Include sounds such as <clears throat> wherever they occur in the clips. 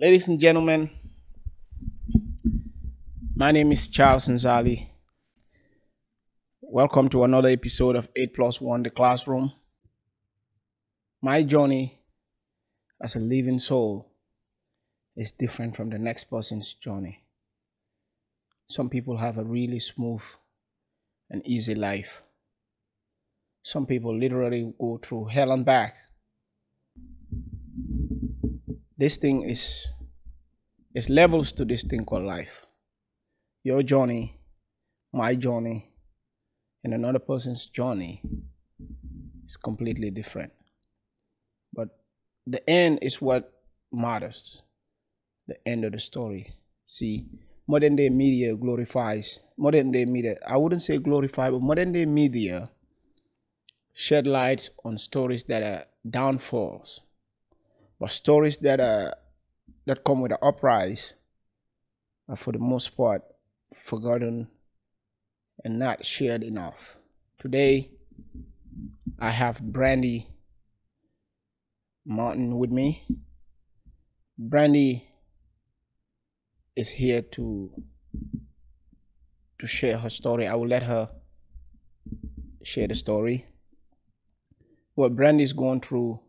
Ladies and gentlemen, my name is Charles Nzally. Welcome to another episode of 8 Plus 1 The Classroom. My journey as a living soul is different from the next person's journey. Some people have a really smooth and easy life. Some people literally go through hell and back. This thing is is levels to this thing called life. Your journey, my journey, and another person's journey is completely different. But the end is what matters. The end of the story. See, modern day media glorifies modern day media. I wouldn't say glorify, but modern day media shed lights on stories that are downfalls, but stories that are that come with an uprise are for the most part forgotten and not shared enough. Today, I have Brandie Martin with me. Brandie is here to to share her story. I will let her share the story. What Brandie is going through,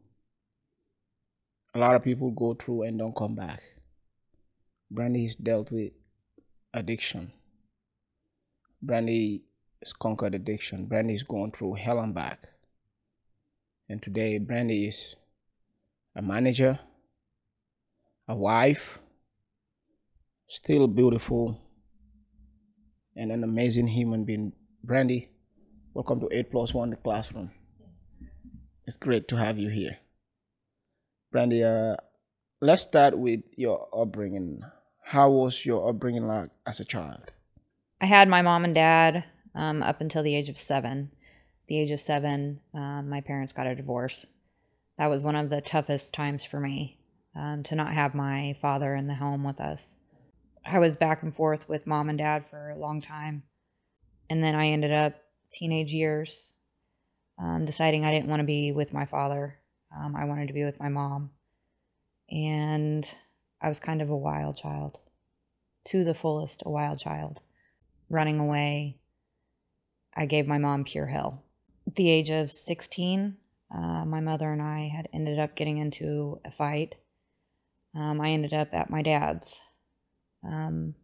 a lot of people go through and don't come back. Brandie has dealt with addiction. Brandie has conquered addiction. Brandie is going through hell and back. And today, Brandie is a manager, a wife, still beautiful, and an amazing human being. Brandie, welcome to 8 Plus 1 The Classroom. It's great to have you here. Brandie, uh, let's start with your upbringing. How was your upbringing like as a child? I had my mom and dad um, up until the age of seven. The age of seven, um, my parents got a divorce. That was one of the toughest times for me um, to not have my father in the home with us. I was back and forth with mom and dad for a long time. And then I ended up teenage years um, deciding I didn't want to be with my father. Um, I wanted to be with my mom. And I was kind of a wild child, to the fullest, a wild child. Running away, I gave my mom pure hell. At the age of 16, uh, my mother and I had ended up getting into a fight. Um, I ended up at my dad's. Um,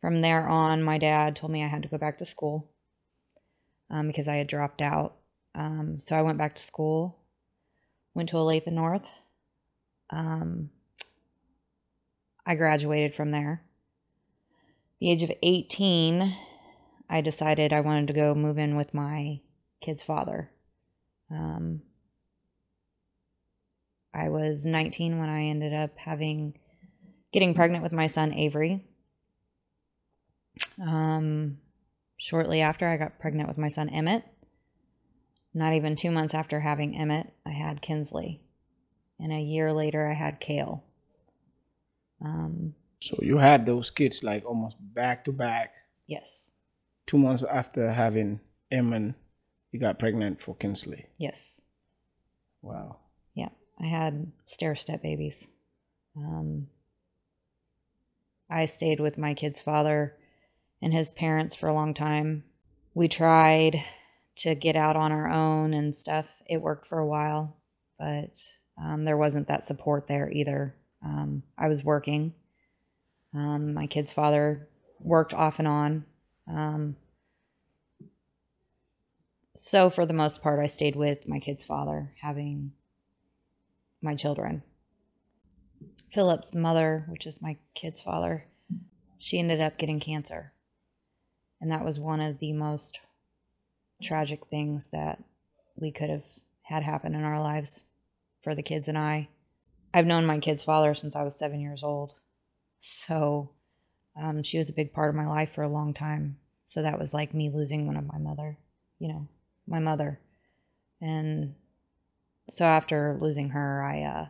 from there on, my dad told me I had to go back to school um, because I had dropped out. Um, so I went back to school, went to Olathe North. Um, I graduated from there. The age of 18, I decided I wanted to go move in with my kid's father. Um, I was 19 when I ended up having getting pregnant with my son Avery. Um, shortly after, I got pregnant with my son Emmett. Not even two months after having Emmett, I had Kinsley. And a year later, I had Kale. Um, So you had those kids like almost back to back. yes, Two months after having Emmett, you got pregnant for Kinsley. yes. Wow. Yeah, I had stair step babies. Um, I stayed with my kid's father and his parents for a long time. We tried to get out on our own and stuff. It worked for a while, but um, there wasn't that support there either. Um, I was working. Um, my kid's father worked off and on. Um, so, for the most part, I stayed with my kid's father, having my children. Philip's mother, which is my kid's father, she ended up getting cancer. And that was one of the most tragic things that we could have had happen in our lives for the kids and I. I've known my kid's father since I was seven years old. So um, she was a big part of my life for a long time. So that was like me losing one of my mother, you know, my mother. And so after losing her, I uh,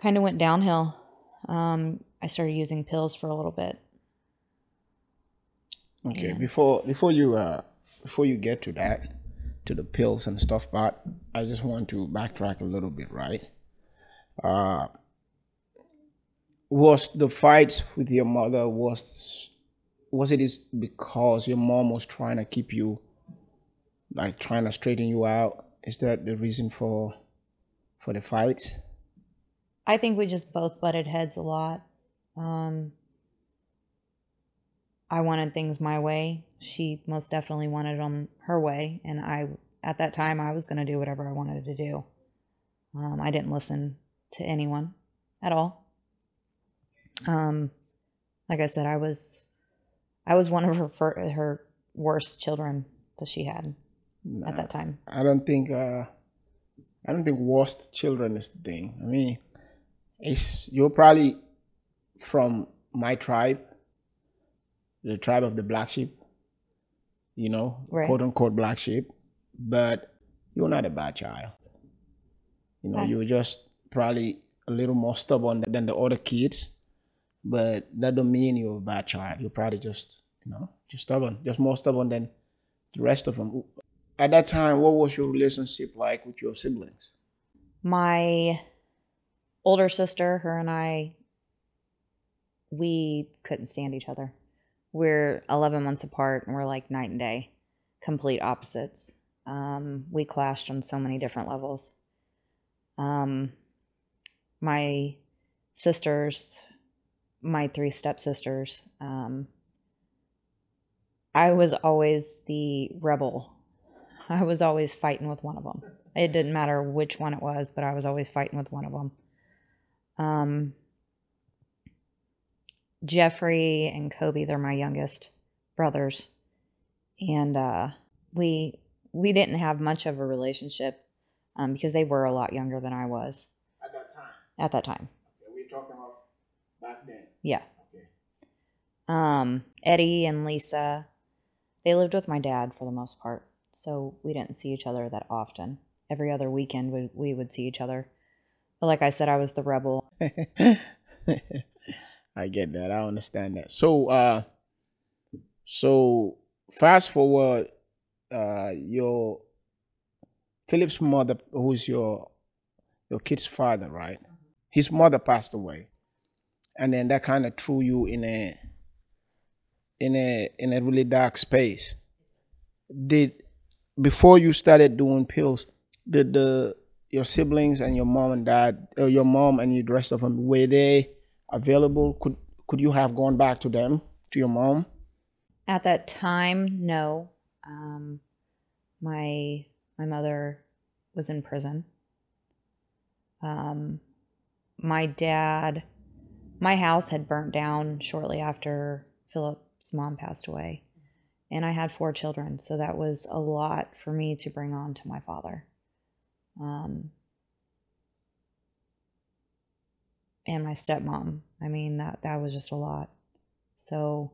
kind of went downhill. Um, I started using pills for a little bit. Okay. Yeah. Before before you uh before you get to that, to the pills and stuff, but I just want to backtrack a little bit, right? Uh was the fight with your mother was was it is because your mom was trying to keep you like trying to straighten you out is that the reason for for the fight? I think we just both butted heads a lot. Um, I wanted things my way. She most definitely wanted them her way, and I at that time I was going to do whatever I wanted to do. Um, I didn't listen to anyone at all. Um, like I said, I was I was one of her fir- her worst children that she had at that time. i don't think uh i don't think worst children is the thing i mean it's you're probably from my tribe the tribe of the black sheep you know Right. quote unquote black sheep but you're not a bad child you know Okay. you were just probably a little more stubborn than the other kids but that don't mean you're a bad child you're probably just you know just stubborn just more stubborn than the rest of them at that time what was your relationship like with your siblings My older sister, her and I, we couldn't stand each other. We're 11 months apart and we're like night and day, complete opposites. Um, we clashed on so many different levels. Um, my sisters, my three stepsisters, um, I was always the rebel. I was always fighting with one of them. It didn't matter which one it was, but I was always fighting with one of them. Um, Jeffrey and Kobe, they're my youngest brothers, and uh, we we didn't have much of a relationship um, because they were a lot younger than I was at that time at that time. we're talking about back then Yeah. okay Um, Eddie and Lisa, they lived with my dad for the most part, so we didn't see each other that often. Every other weekend, we, we would see each other. But like I said, I was the rebel. <laughs> I get that. I understand that. So, uh, so fast forward, uh, your Philip's mother, who's your your kid's father, right? His mother passed away, and then that kind of threw you in a in a in a really dark space. Did before you started doing pills, did the your siblings and your mom and dad, or your mom and the rest of them, were they available? Could could you have gone back to them, to your mom? At that time, no. Um, my my mother was in prison. Um, my dad, my house had burnt down shortly after Philip's mom passed away, and I had four children, so that was a lot for me to bring on to my father. Um, and my stepmom. I mean that that was just a lot. So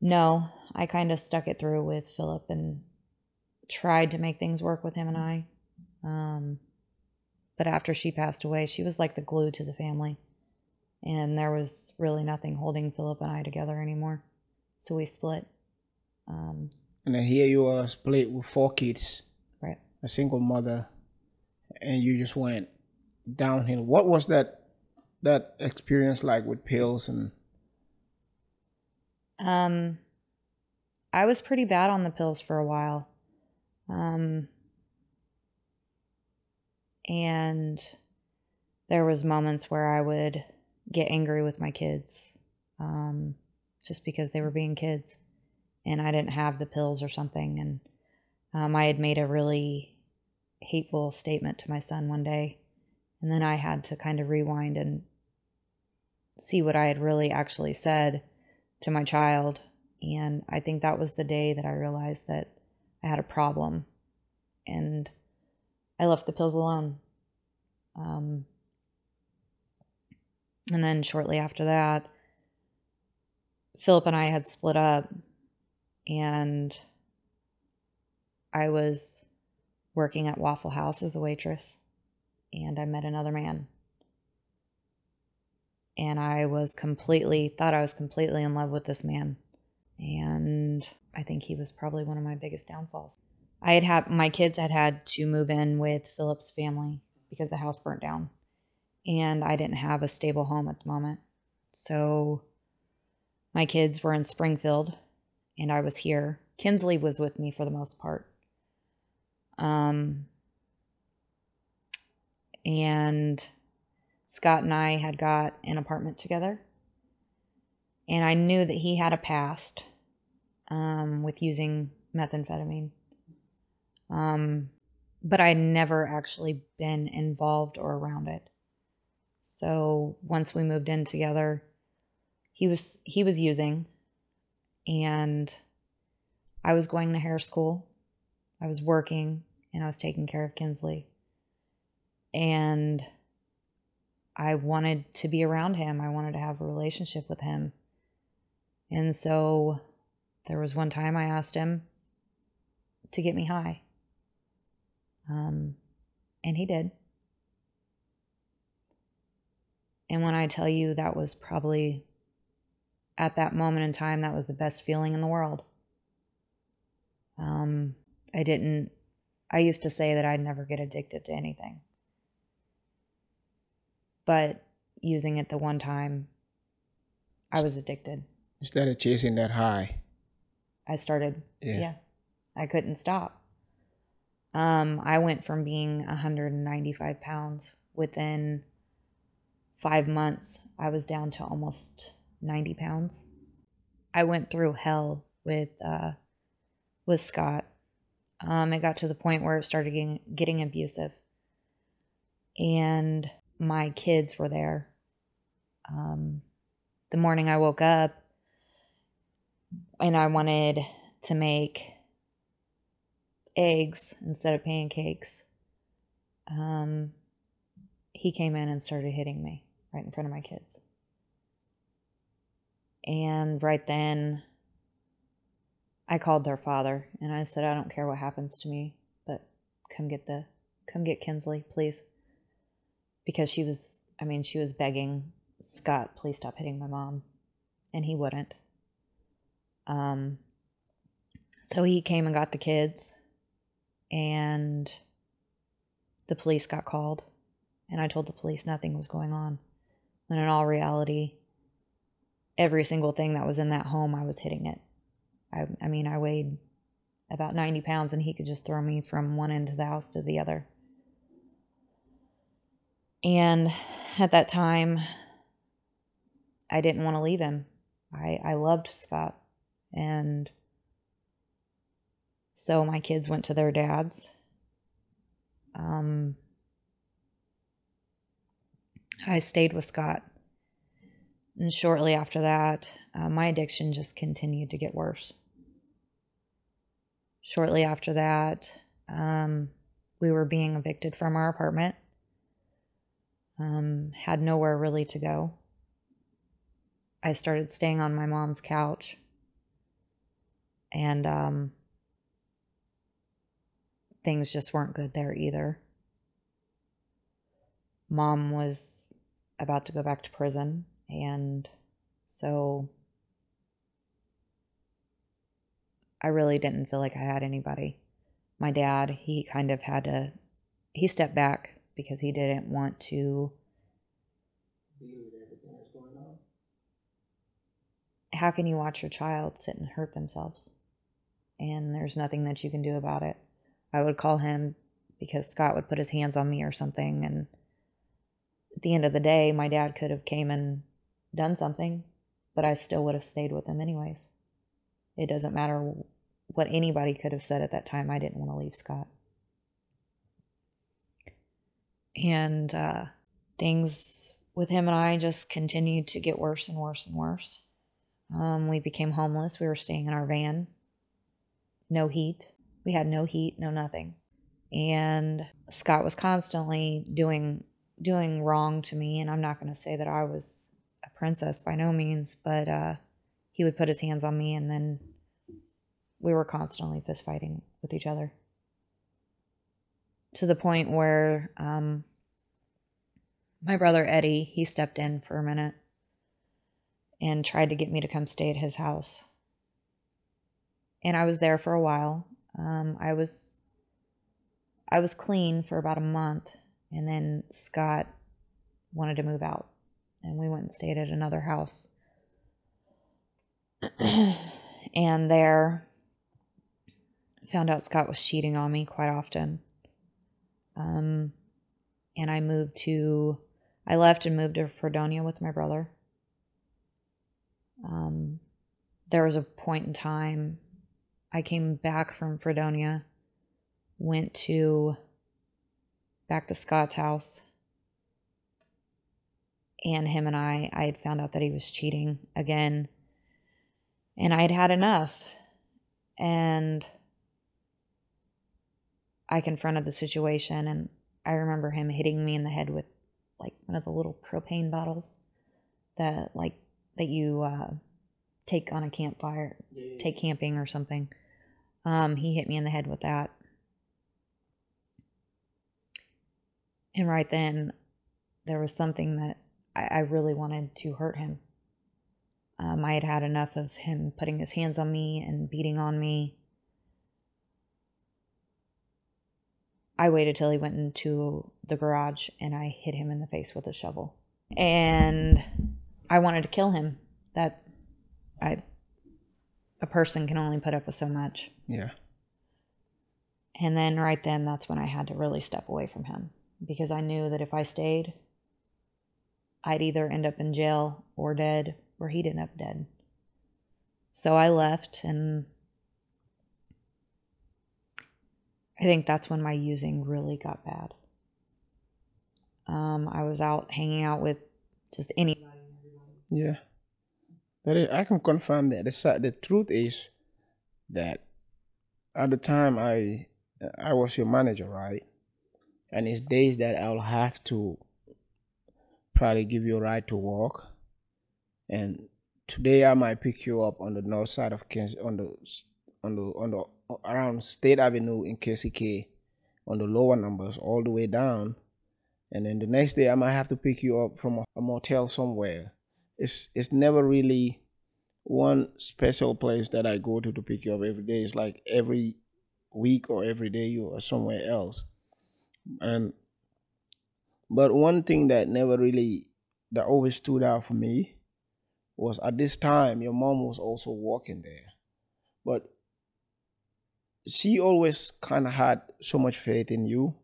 no, I kind of stuck it through with Philip and tried to make things work with him and I. Um, but after she passed away, she was like the glue to the family. And there was really nothing holding Philip and I together anymore. So we split. Um, And then here you are split with four kids, right. a single mother, and you just went downhill. What was that that experience like with pills and Um, I was pretty bad on the pills for a while. Um, and there was moments where I would get angry with my kids, um, just because they were being kids, and I didn't have the pills or something. And um, I had made a really hateful statement to my son one day, and then I had to kind of rewind and see what I had really actually said to my child. And I think that was the day that I realized that I had a problem. And I left the pills alone. Um, and then shortly after that, Philip and I had split up, and I was working at Waffle House as a waitress, and I met another man and I was completely thought I was completely in love with this man. And I think he was probably one of my biggest downfalls. I had had my kids had had to move in with Philip's family because the house burnt down. and I didn't have a stable home at the moment. So my kids were in Springfield and I was here. Kinsley was with me for the most part. Um, and Scott and I had got an apartment together. And I knew that he had a past um, with using methamphetamine. Um, but I had never actually been involved or around it. So once we moved in together, he was he was using and I was going to hair school. I was working and I was taking care of Kinsley. And I wanted to be around him. I wanted to have a relationship with him. And so there was one time I asked him to get me high. Um, and he did. And when I tell you that was probably at that moment in time, that was the best feeling in the world. Um, I didn't, I used to say that I'd never get addicted to anything. But using it the one time, I was addicted. Instead of chasing that high. I started, Yeah. yeah, I couldn't stop. Um, I went from being 195 pounds within five months, I was down to almost 90 pounds. I went through hell with uh, with Scott. Um, it got to the point where it started getting, getting abusive, and my kids were there. Um, the morning I woke up, and I wanted to make eggs instead of pancakes. Um, he came in and started hitting me right in front of my kids. And right then, I called their father and I said, I don't care what happens to me, but come get the, come get Kinsley, please. Because she was, I mean, she was begging Scott, please stop hitting my mom. And he wouldn't. Um, so he came and got the kids, and the police got called. And I told the police nothing was going on. When in all reality, every single thing that was in that home, I was hitting it. I, I mean, I weighed about 90 pounds, and he could just throw me from one end of the house to the other. And at that time, I didn't want to leave him. I, I loved Scott. And so my kids went to their dad's. Um, I stayed with Scott. And shortly after that, uh, my addiction just continued to get worse. Shortly after that, um, we were being evicted from our apartment. Um, had nowhere really to go. I started staying on my mom's couch. And um, things just weren't good there either. Mom was about to go back to prison, and so I really didn't feel like I had anybody. My dad, he kind of had to, he stepped back because he didn't want to. How can you watch your child sit and hurt themselves? And there's nothing that you can do about it. I would call him because Scott would put his hands on me or something and at the end of the day my dad could have came and done something but I still would have stayed with him anyways. It doesn't matter what anybody could have said at that time. I didn't want to leave Scott. And uh, things with him and I just continued to get worse and worse and worse. Um, we became homeless. We were staying in our van. No heat. We had no heat, no nothing. And Scott was constantly doing doing wrong to me and I'm not going to say that I was a princess by no means, but uh, he would put his hands on me and then we were constantly fist fighting with each other. To the point where um, my brother Eddie, he stepped in for a minute and tried to get me to come stay at his house. And I was there for a while. Um, I was I was clean for about a month, and then Scott wanted to move out. And we went and stayed at another house. <clears throat> and there, found out Scott was cheating on me quite often. Um, and I moved to, I left and moved to Fredonia with my brother. Um, there was a point in time I came back from Fredonia, went to back to Scott's house, and him and I, I had found out that he was cheating again, and I had had enough, and I confronted the situation, and I remember him hitting me in the head with like one of the little propane bottles that like that you uh, take on a campfire, yeah. take camping or something. Um, he hit me in the head with that. And right then, there was something that I, I really wanted to hurt him. Um, I had had enough of him putting his hands on me and beating on me. I waited till he went into the garage and I hit him in the face with a shovel. And I wanted to kill him. That I a person can only put up with so much. Yeah. And then right then that's when I had to really step away from him because I knew that if I stayed I'd either end up in jail or dead or he'd end up dead. So I left and I think that's when my using really got bad. Um, I was out hanging out with just anybody. Yeah. Is, I can confirm that. The, the truth is that at the time I I was your manager, right? And it's days that I'll have to probably give you a ride to work. And today I might pick you up on the north side of Kansas, on the on the on the around State Avenue in KCK on the lower numbers all the way down. And then the next day I might have to pick you up from a, a motel somewhere. It's it's never really one special place that I go to to pick you up every day. It's like every week or every day you are somewhere else. And but one thing that never really that always stood out for me was at this time your mom was also working there. But she always kind of had so much faith in you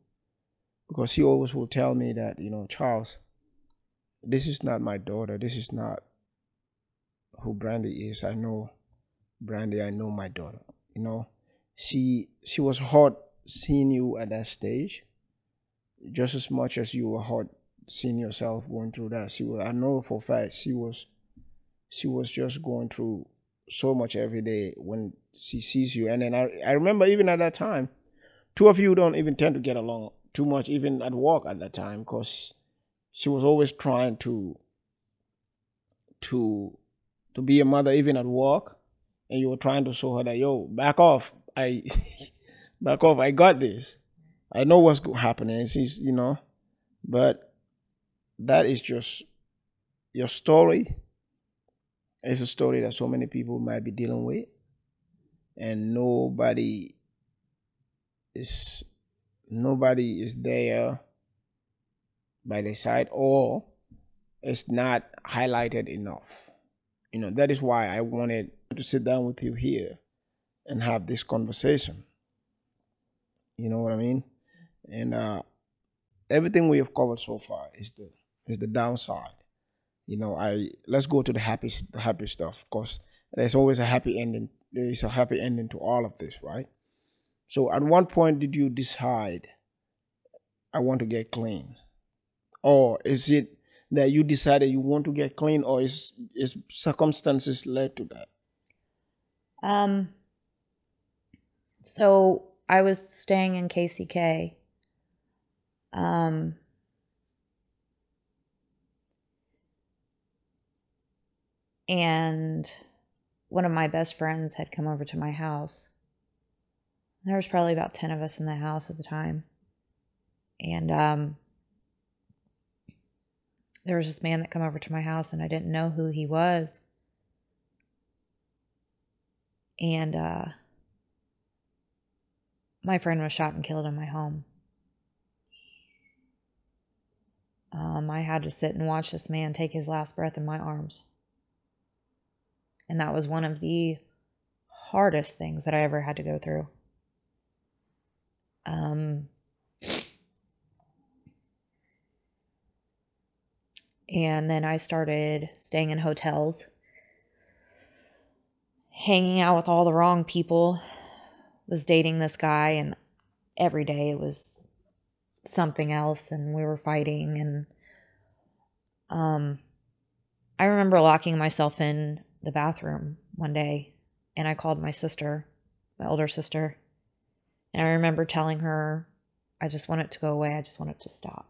because she always will tell me that, you know, Charles, this is not my daughter. This is not who Brandie is. I know Brandie. I know my daughter. You know, she she was hard seeing you at that stage, just as much as you were hard seeing yourself going through that. She was. I know for fact she was. She was just going through so much every day when she sees you. And then I, I remember even at that time, two of you don't even tend to get along too much, even at work at that time, because she was always trying to to to be a mother even at work, and you were trying to show her that yo, back off, I <laughs> back off, I got this. I know what's happening. She's you know, but that is just your story it's a story that so many people might be dealing with, and nobody is nobody is there by their side, or it's not highlighted enough. You know that is why I wanted to sit down with you here and have this conversation. You know what I mean? And uh, everything we have covered so far is the is the downside you know, I let's go to the happy the happy stuff because there's always a happy ending. There is a happy ending to all of this, right? So at one point did you decide I want to get clean? Or is it that you decided you want to get clean or is is circumstances led to that? Um so I was staying in KCK. Um and one of my best friends had come over to my house. There was probably about 10 of us in the house at the time. And um, there was this man that come over to my house and I didn't know who he was. And uh, my friend was shot and killed in my home. um, I had to sit and watch this man take his last breath in my arms. And that was one of the hardest things that I ever had to go through. Um, and then I started staying in hotels, hanging out with all the wrong people, was dating this guy, and every day it was something else, and we were fighting. And um, I remember locking myself in the bathroom one day, and I called my sister, my older sister, and I remember telling her, I just want it to go away. I just want it to stop.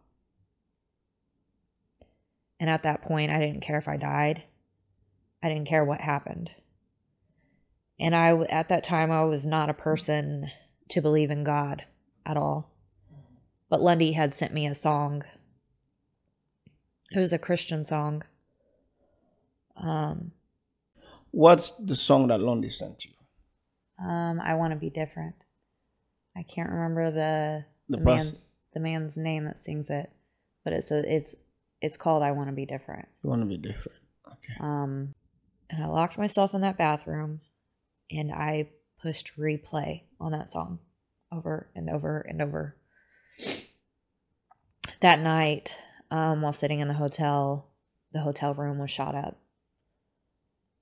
And at that point, I didn't care if I died. I didn't care what happened. And I, at that time, I was not a person to believe in God at all. But Lundy had sent me a song. It was a Christian song. Um, What's the song that Lundy sent you? um, I want to be different. I can't remember the The the, man's the man's name that sings it, but it's a, it's it's called I want to be different. You want to be different. Okay. Um, and I locked myself in that bathroom, and I pushed replay on that song over and over and over. That night, um, while sitting in the hotel, the hotel room was shot up.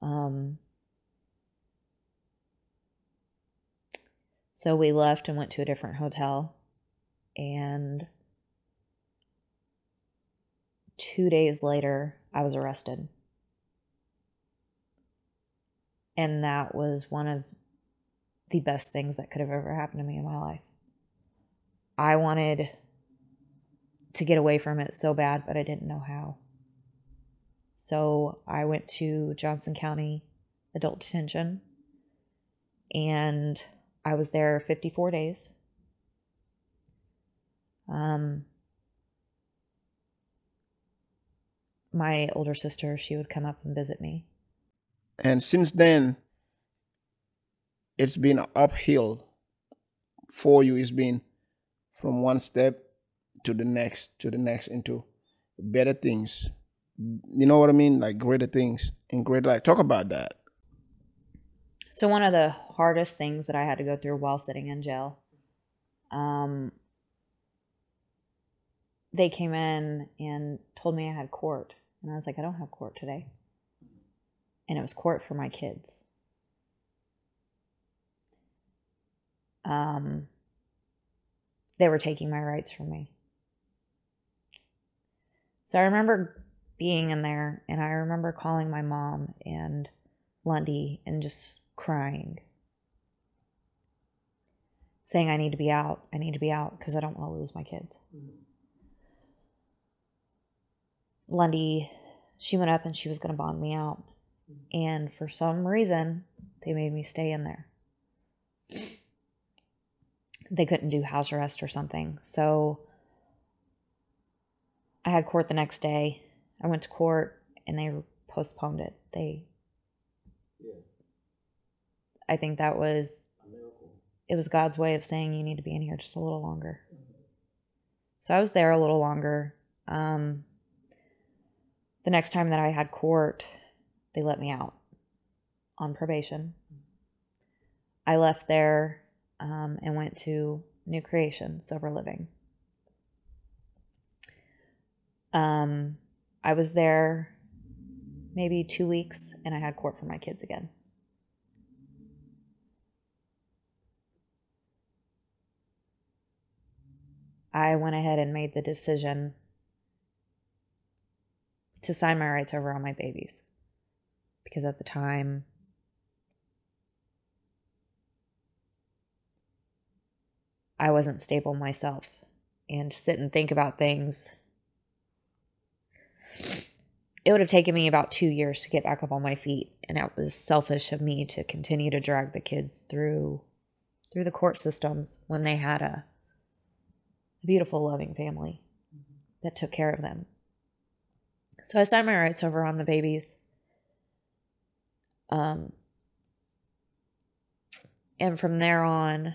Um, so we left and went to a different hotel, and two days later, I was arrested. And that was one of the best things that could have ever happened to me in my life. I wanted to get away from it so bad, but I didn't know how. So I went to Johnson County Adult Detention and I was there 54 days. Um, my older sister, she would come up and visit me. And since then, it's been uphill for you. It's been from one step to the next, to the next, into better things. You know what I mean? Like greater things and great like Talk about that. So one of the hardest things that I had to go through while sitting in jail, um, they came in and told me I had court, and I was like, I don't have court today, and it was court for my kids. Um, they were taking my rights from me. So I remember being in there, and I remember calling my mom and Lundy and just crying, saying, I need to be out. I need to be out because I don't want to lose my kids. Lundy, she went up and she was going to bond me out. And for some reason, they made me stay in there. They couldn't do house arrest or something. So I had court the next day. I went to court and they postponed it. They Yeah. I think that was it was God's way of saying you need to be in here just a little longer. So I was there a little longer. Um, the next time that I had court, they let me out on probation. I left there um, and went to New Creation, Sober Living. Um, I was there maybe two weeks and I had court for my kids again. I went ahead and made the decision to sign my rights over on my babies because at the time I wasn't stable myself and sit and think about things it would have taken me about 2 years to get back up on my feet and it was selfish of me to continue to drag the kids through through the court systems when they had a a beautiful, loving family that took care of them. So I signed my rights over on the babies. Um, and from there on,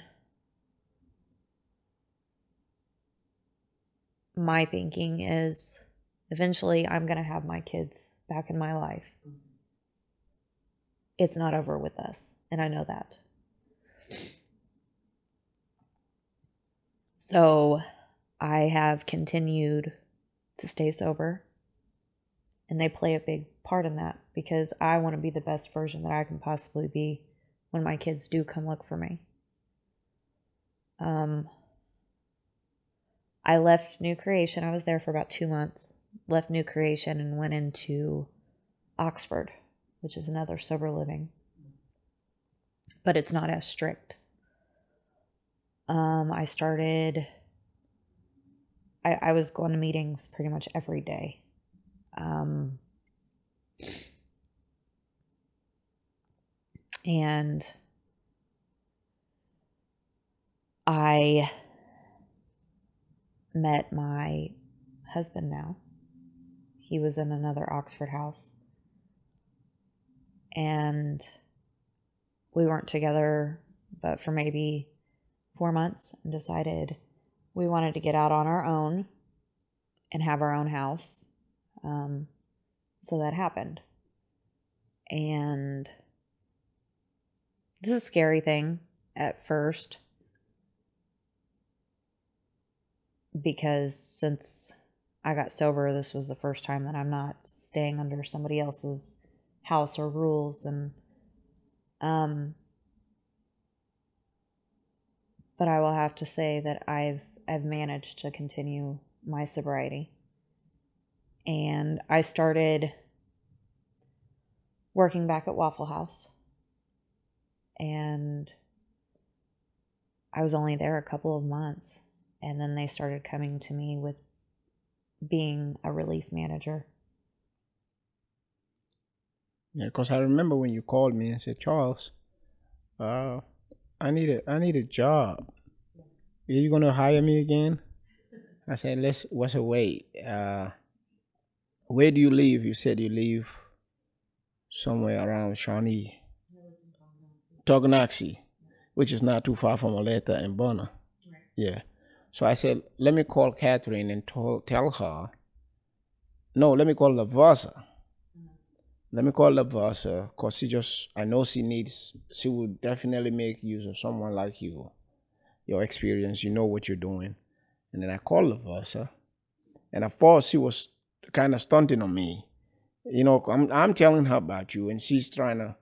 my thinking is Eventually, I'm going to have my kids back in my life. It's not over with us, and I know that. So, I have continued to stay sober, and they play a big part in that because I want to be the best version that I can possibly be when my kids do come look for me. Um, I left New Creation. I was there for about two months. Left New Creation and went into Oxford, which is another sober living, but it's not as strict. Um, I started. I, I was going to meetings pretty much every day. Um, and I met my husband now. He was in another Oxford house. And we weren't together, but for maybe four months, and decided we wanted to get out on our own and have our own house. Um, so that happened. And this is a scary thing at first because since I got sober, this was the first time that I'm not staying under somebody else's house or rules and um but I will have to say that I've I've managed to continue my sobriety. And I started working back at Waffle House. And I was only there a couple of months and then they started coming to me with being a relief manager. Yeah, because I remember when you called me and said, Charles, uh, I need a I need a job. Are you gonna hire me again? I said, let's what's a wait? Uh, where do you live? You said you live somewhere around Shawnee. Tonganoxie, which is not too far from Olathe and Bonner. Right. Yeah. So I said, let me call Catherine and tell her. No, let me call Lavasa. Let me call Lavasa because she just, I know she needs, she would definitely make use of someone like you. Your experience, you know what you're doing. And then I called Lavasa. And at first, she was kind of stunting on me. You know, I'm, I'm telling her about you, and she's trying to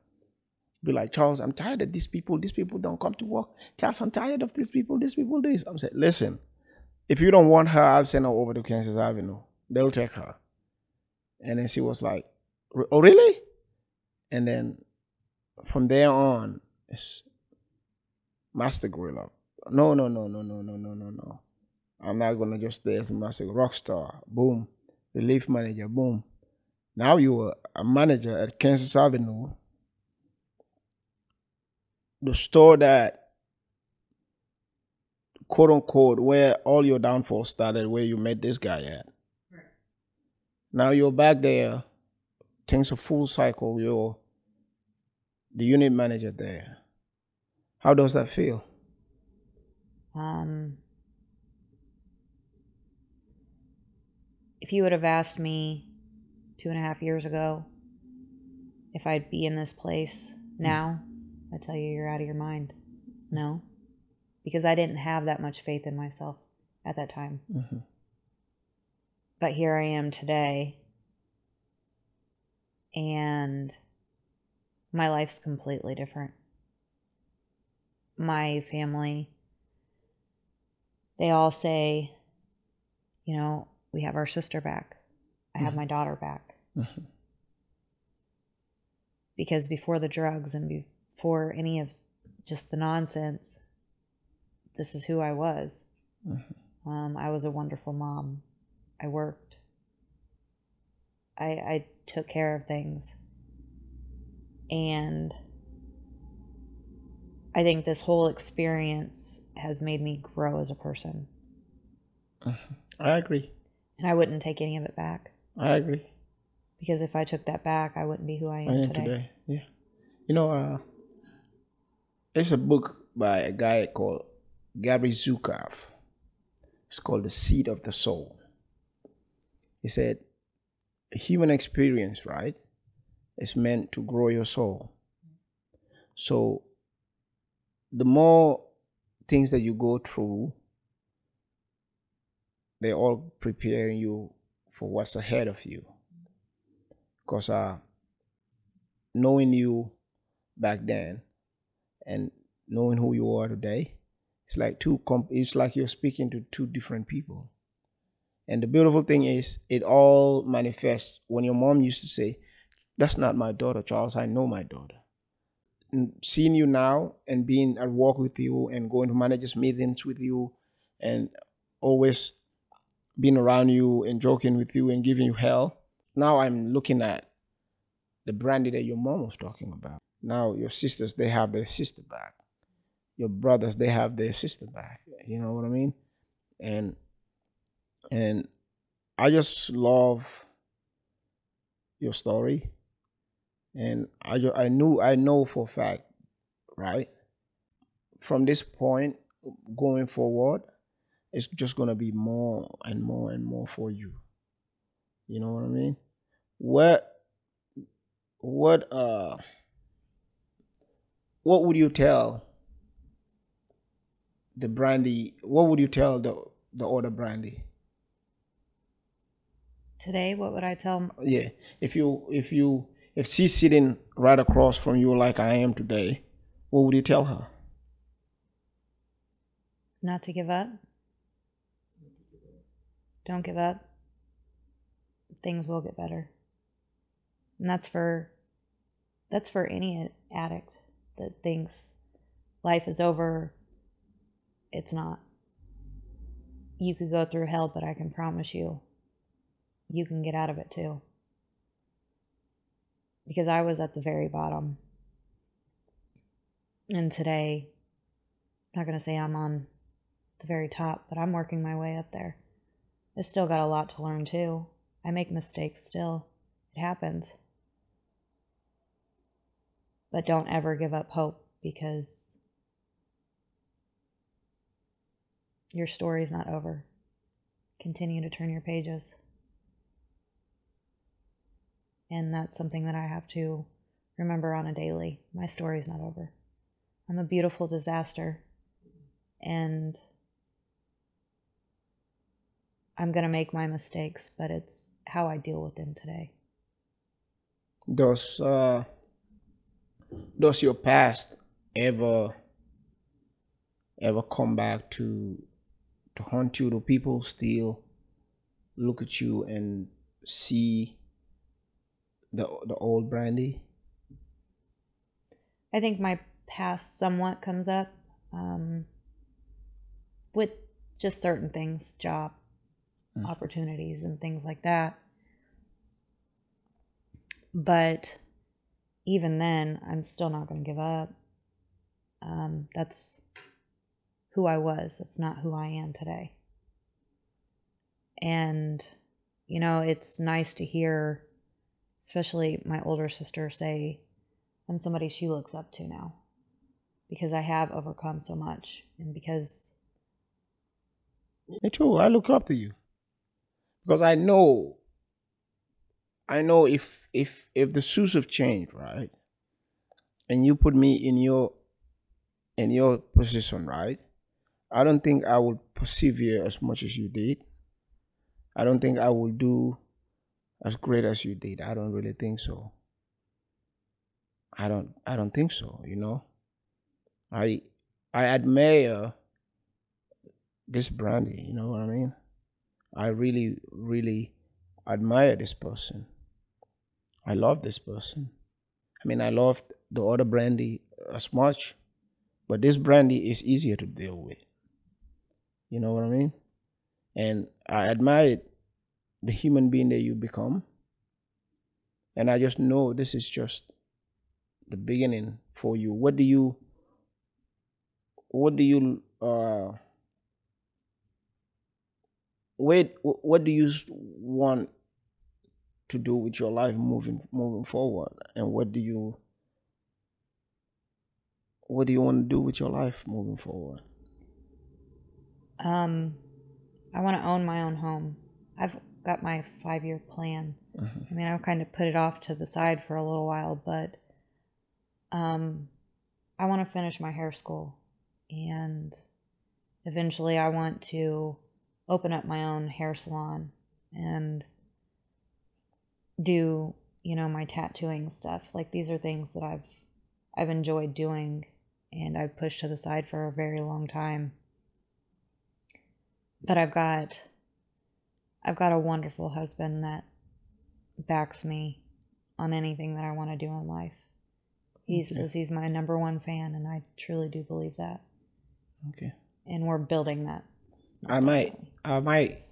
be like, Charles, I'm tired of these people. These people don't come to work. Charles, I'm tired of these people. These people, this. I'm saying, listen, if you don't want her, I'll send her over to Kansas Avenue. They'll take her. And then she was like, oh, really? And then from there on, it's Master Gorilla. No, no, no, no, no, no, no, no, no. I'm not gonna just stay as a master rock star. Boom. Relief manager. Boom. Now you are a manager at Kansas Avenue the store that quote unquote where all your downfall started, where you met this guy at. Right. Now you're back there, things are full cycle, you're the unit manager there. How does that feel? Um if you would have asked me two and a half years ago if I'd be in this place now, I tell you, you're out of your mind. No, because I didn't have that much faith in myself at that time. Mm-hmm. But here I am today, and my life's completely different. My family, they all say, you know, we have our sister back. I have mm-hmm. my daughter back. Mm-hmm. Because before the drugs and be- for any of just the nonsense. This is who I was. Mm-hmm. Um, I was a wonderful mom. I worked. I, I took care of things. And I think this whole experience has made me grow as a person. Mm-hmm. I agree. And I wouldn't take any of it back. I agree. Because if I took that back, I wouldn't be who I am, I am today. today. Yeah. You know, uh, there's a book by a guy called Gary Zukav. It's called The Seat of the Soul. He said, human experience, right, is meant to grow your soul. So the more things that you go through, they all preparing you for what's ahead of you. Because uh, knowing you back then and knowing who you are today, it's like two. Comp- it's like you're speaking to two different people. And the beautiful thing is, it all manifests when your mom used to say, "That's not my daughter, Charles. I know my daughter." And seeing you now and being at work with you and going to managers meetings with you, and always being around you and joking with you and giving you hell. Now I'm looking at the Brandie that your mom was talking about. Now your sisters, they have their sister back. Your brothers, they have their sister back. You know what I mean? And and I just love your story. And I I knew I know for a fact, right? From this point going forward, it's just gonna be more and more and more for you. You know what I mean? What what uh what would you tell the Brandie what would you tell the the other Brandie? Today, what would I tell? m- Yeah. If you if you if she's sitting right across from you like I am today, what would you tell her? Not to give up. Don't give up. Things will get better. And that's for that's for any addict that thinks life is over. It's not. You could go through hell, but I can promise you you can get out of it too. Because I was at the very bottom. And today, I'm not going to say I'm on the very top, but I'm working my way up there. I still got a lot to learn too. I make mistakes still. It happens. But don't ever give up hope because your story's not over. Continue to turn your pages. And that's something that I have to remember on a daily. My story's not over. I'm a beautiful disaster. And I'm going to make my mistakes, but it's how I deal with them today. Does uh does your past ever ever come back to to haunt you? Do people still look at you and see the the old Brandie? I think my past somewhat comes up um, with just certain things, job Mm. opportunities, and things like that. But even then, I'm still not going to give up. Um, that's who I was. That's not who I am today. And, you know, it's nice to hear, especially my older sister, say, I'm somebody she looks up to now because I have overcome so much and because Me too. I look up to you because I know. I know if if if the shoes have changed, right, and you put me in your in your position, right, I don't think I would persevere as much as you did. I don't think I will do as great as you did. I don't really think so. I don't I don't think so, you know. I I admire this Brandie, you know what I mean? I really, really admire this person. I love this person. I mean I love the other Brandie as much, but this Brandie is easier to deal with. You know what I mean? And I admire the human being that you become. And I just know this is just the beginning for you. What do you what do you uh wait what do you want to do with your life moving moving forward? And what do you what do you want to do with your life moving forward? Um, I want to own my own home. I've got my five year plan I mean, I've kind of put it off to the side for a little while, but um, I want to finish my hair school, and eventually, I want to open up my own hair salon. And do you know my tattooing stuff. Like these are things that I've I've enjoyed doing, and I've pushed to the side for a very long time. But I've got I've got a wonderful husband that backs me on anything that I want to do in life. He Okay. says he's my number one fan, and I truly do believe that. Okay. And we're building that. I might, I might,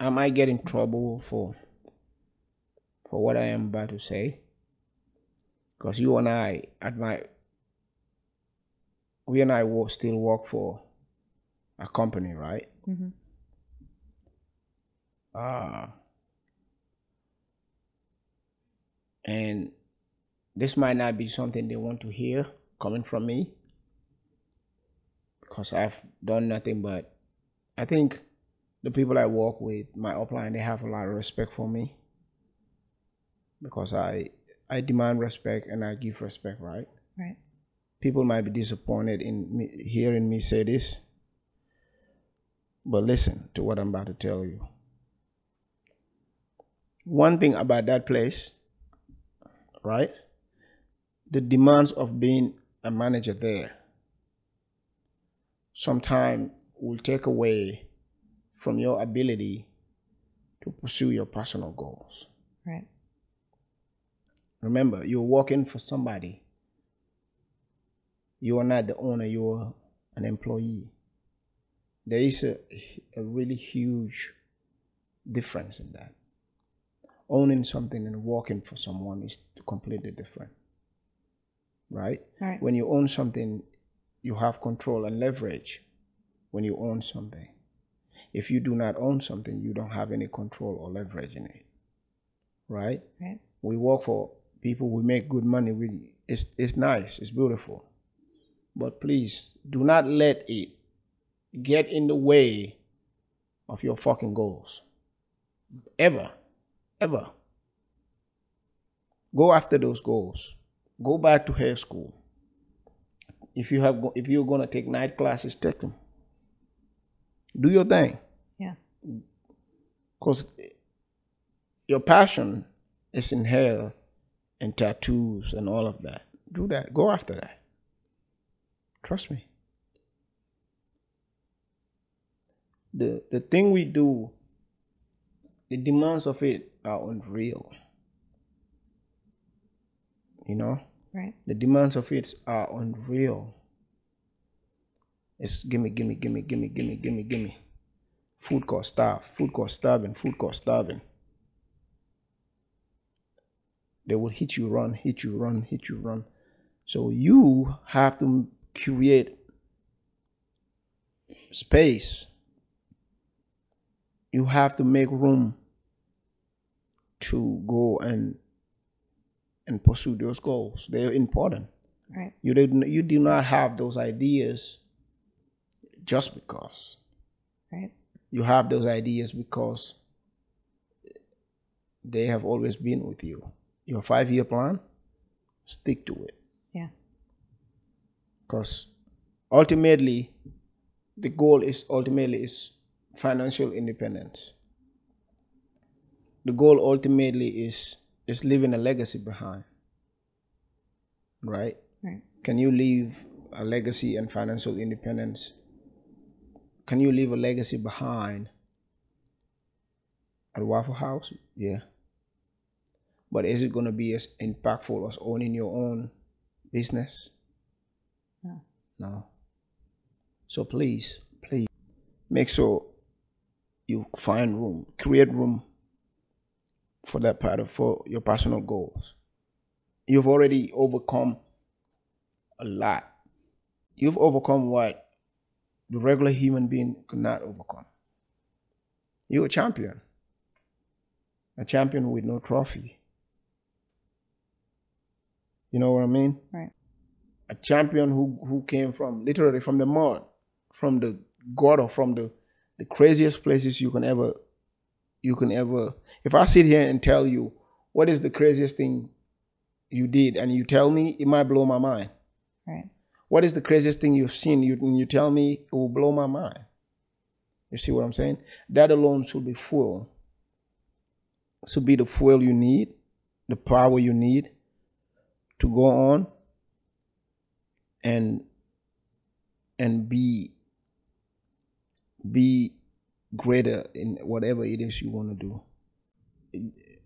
I might get in trouble for for what I am about to say, because you and I, at my, we and I will still work for a company, right? hmm Uh, and this might not be something they want to hear coming from me. Because I've done nothing but I think the people I work with, my upline, they have a lot of respect for me because I I demand respect and I give respect, right? Right. People might be disappointed in me hearing me say this, but listen to what I'm about to tell you. One thing about that place, right? The demands of being a manager there sometimes will take away from your ability to pursue your personal goals. Right. Remember, you're working for somebody. You are not the owner, you're an employee. There is a, a really huge difference in that. Owning something and working for someone is completely different. Right? Right. When you own something, you have control and leverage when you own something. If you do not own something, you don't have any control or leverage in it. Right? Right. we work for people will make good money with you. it's it's nice it's beautiful. But please do not let it get in the way of your fucking goals. Ever ever. Go after those goals. Go back to hair school. If you have if you're going to take night classes take them. Do your thing. Yeah. because your passion is in hair and tattoos and all of that. Do that. Go after that. Trust me. The the thing we do, the demands of it are unreal. You know? Right. The demands of it are unreal. It's gimme, gimme, gimme, gimme, gimme, gimme, gimme. Food cost starve, food cost starving, food cost starving. They will hit you, run, hit you, run, hit you, run. So you have to create space. You have to make room to go and and pursue those goals. They're important. Right. You did you do not have those ideas just because. Right. You have those ideas because they have always been with you. Your five year plan, stick to it. Yeah. Because ultimately, the goal is ultimately is financial independence. The goal ultimately is is leaving a legacy behind. Right? Right. Can you leave a legacy and financial independence? Can you leave a legacy behind at Waffle House? Yeah. But is it going to be as impactful as owning your own business? No. No. So please, please make sure you find room, create room for that part of for your personal goals. You've already overcome a lot. You've overcome what the regular human being could not overcome. You're a champion. A champion with no trophy. You know what I mean? Right. A champion who, who came from literally from the mud, from the gutter, from the, the craziest places you can ever you can ever. If I sit here and tell you what is the craziest thing you did, and you tell me, it might blow my mind. Right. What is the craziest thing you've seen? You you tell me, it will blow my mind. You see what I'm saying? That alone should be fuel. Should be the fuel you need, the power you need to go on and and be be greater in whatever it is you want to do.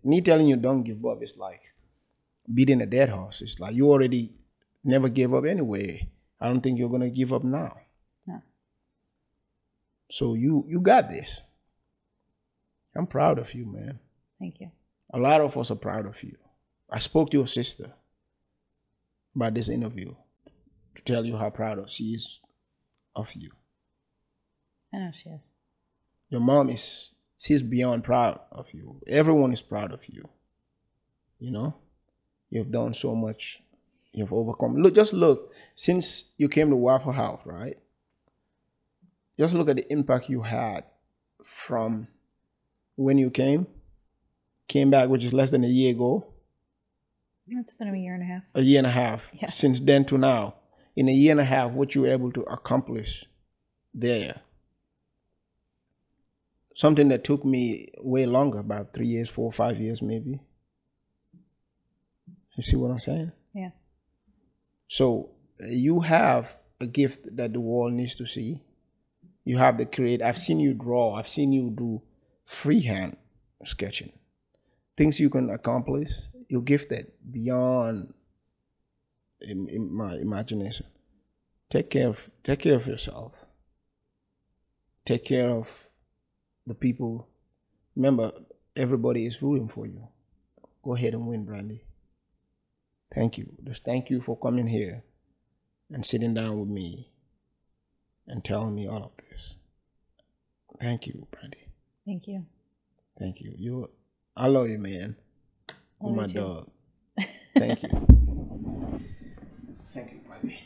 Me telling you don't give up is like beating a dead horse. It's like you already never gave up anyway. I don't think you're gonna give up now. No. So you you got this. I'm proud of you, man. Thank you. A lot of us are proud of you. I spoke to your sister about this interview to tell you how proud of she is of you. I know she is. Your mom is she's beyond proud of you. Everyone is proud of you. You know? You've done so much. You've overcome. Look, just look, since you came to Waffle House, right? Just look at the impact you had from when you came, came back, which is less than a year ago, It's been a year and a half. a year and a half Yeah. since then to now. In a year and a half what you were able to accomplish there? Something that took me way longer about three years four five years maybe. You see what i'm saying? Yeah. so you have a gift that the world needs to see. You have the create i've seen you draw i've seen you do freehand sketching. Things you can accomplish you're gifted beyond in, in my imagination. Take care of take care of yourself. Take care of the people. Remember everybody is rooting for you. Go ahead and win Brandie thank you. Just thank you for coming here and sitting down with me and telling me all of this. Thank you Brandie Thank you. thank you. You i love you man Love my you too. dog. <laughs> Thank you. Thank you Brandie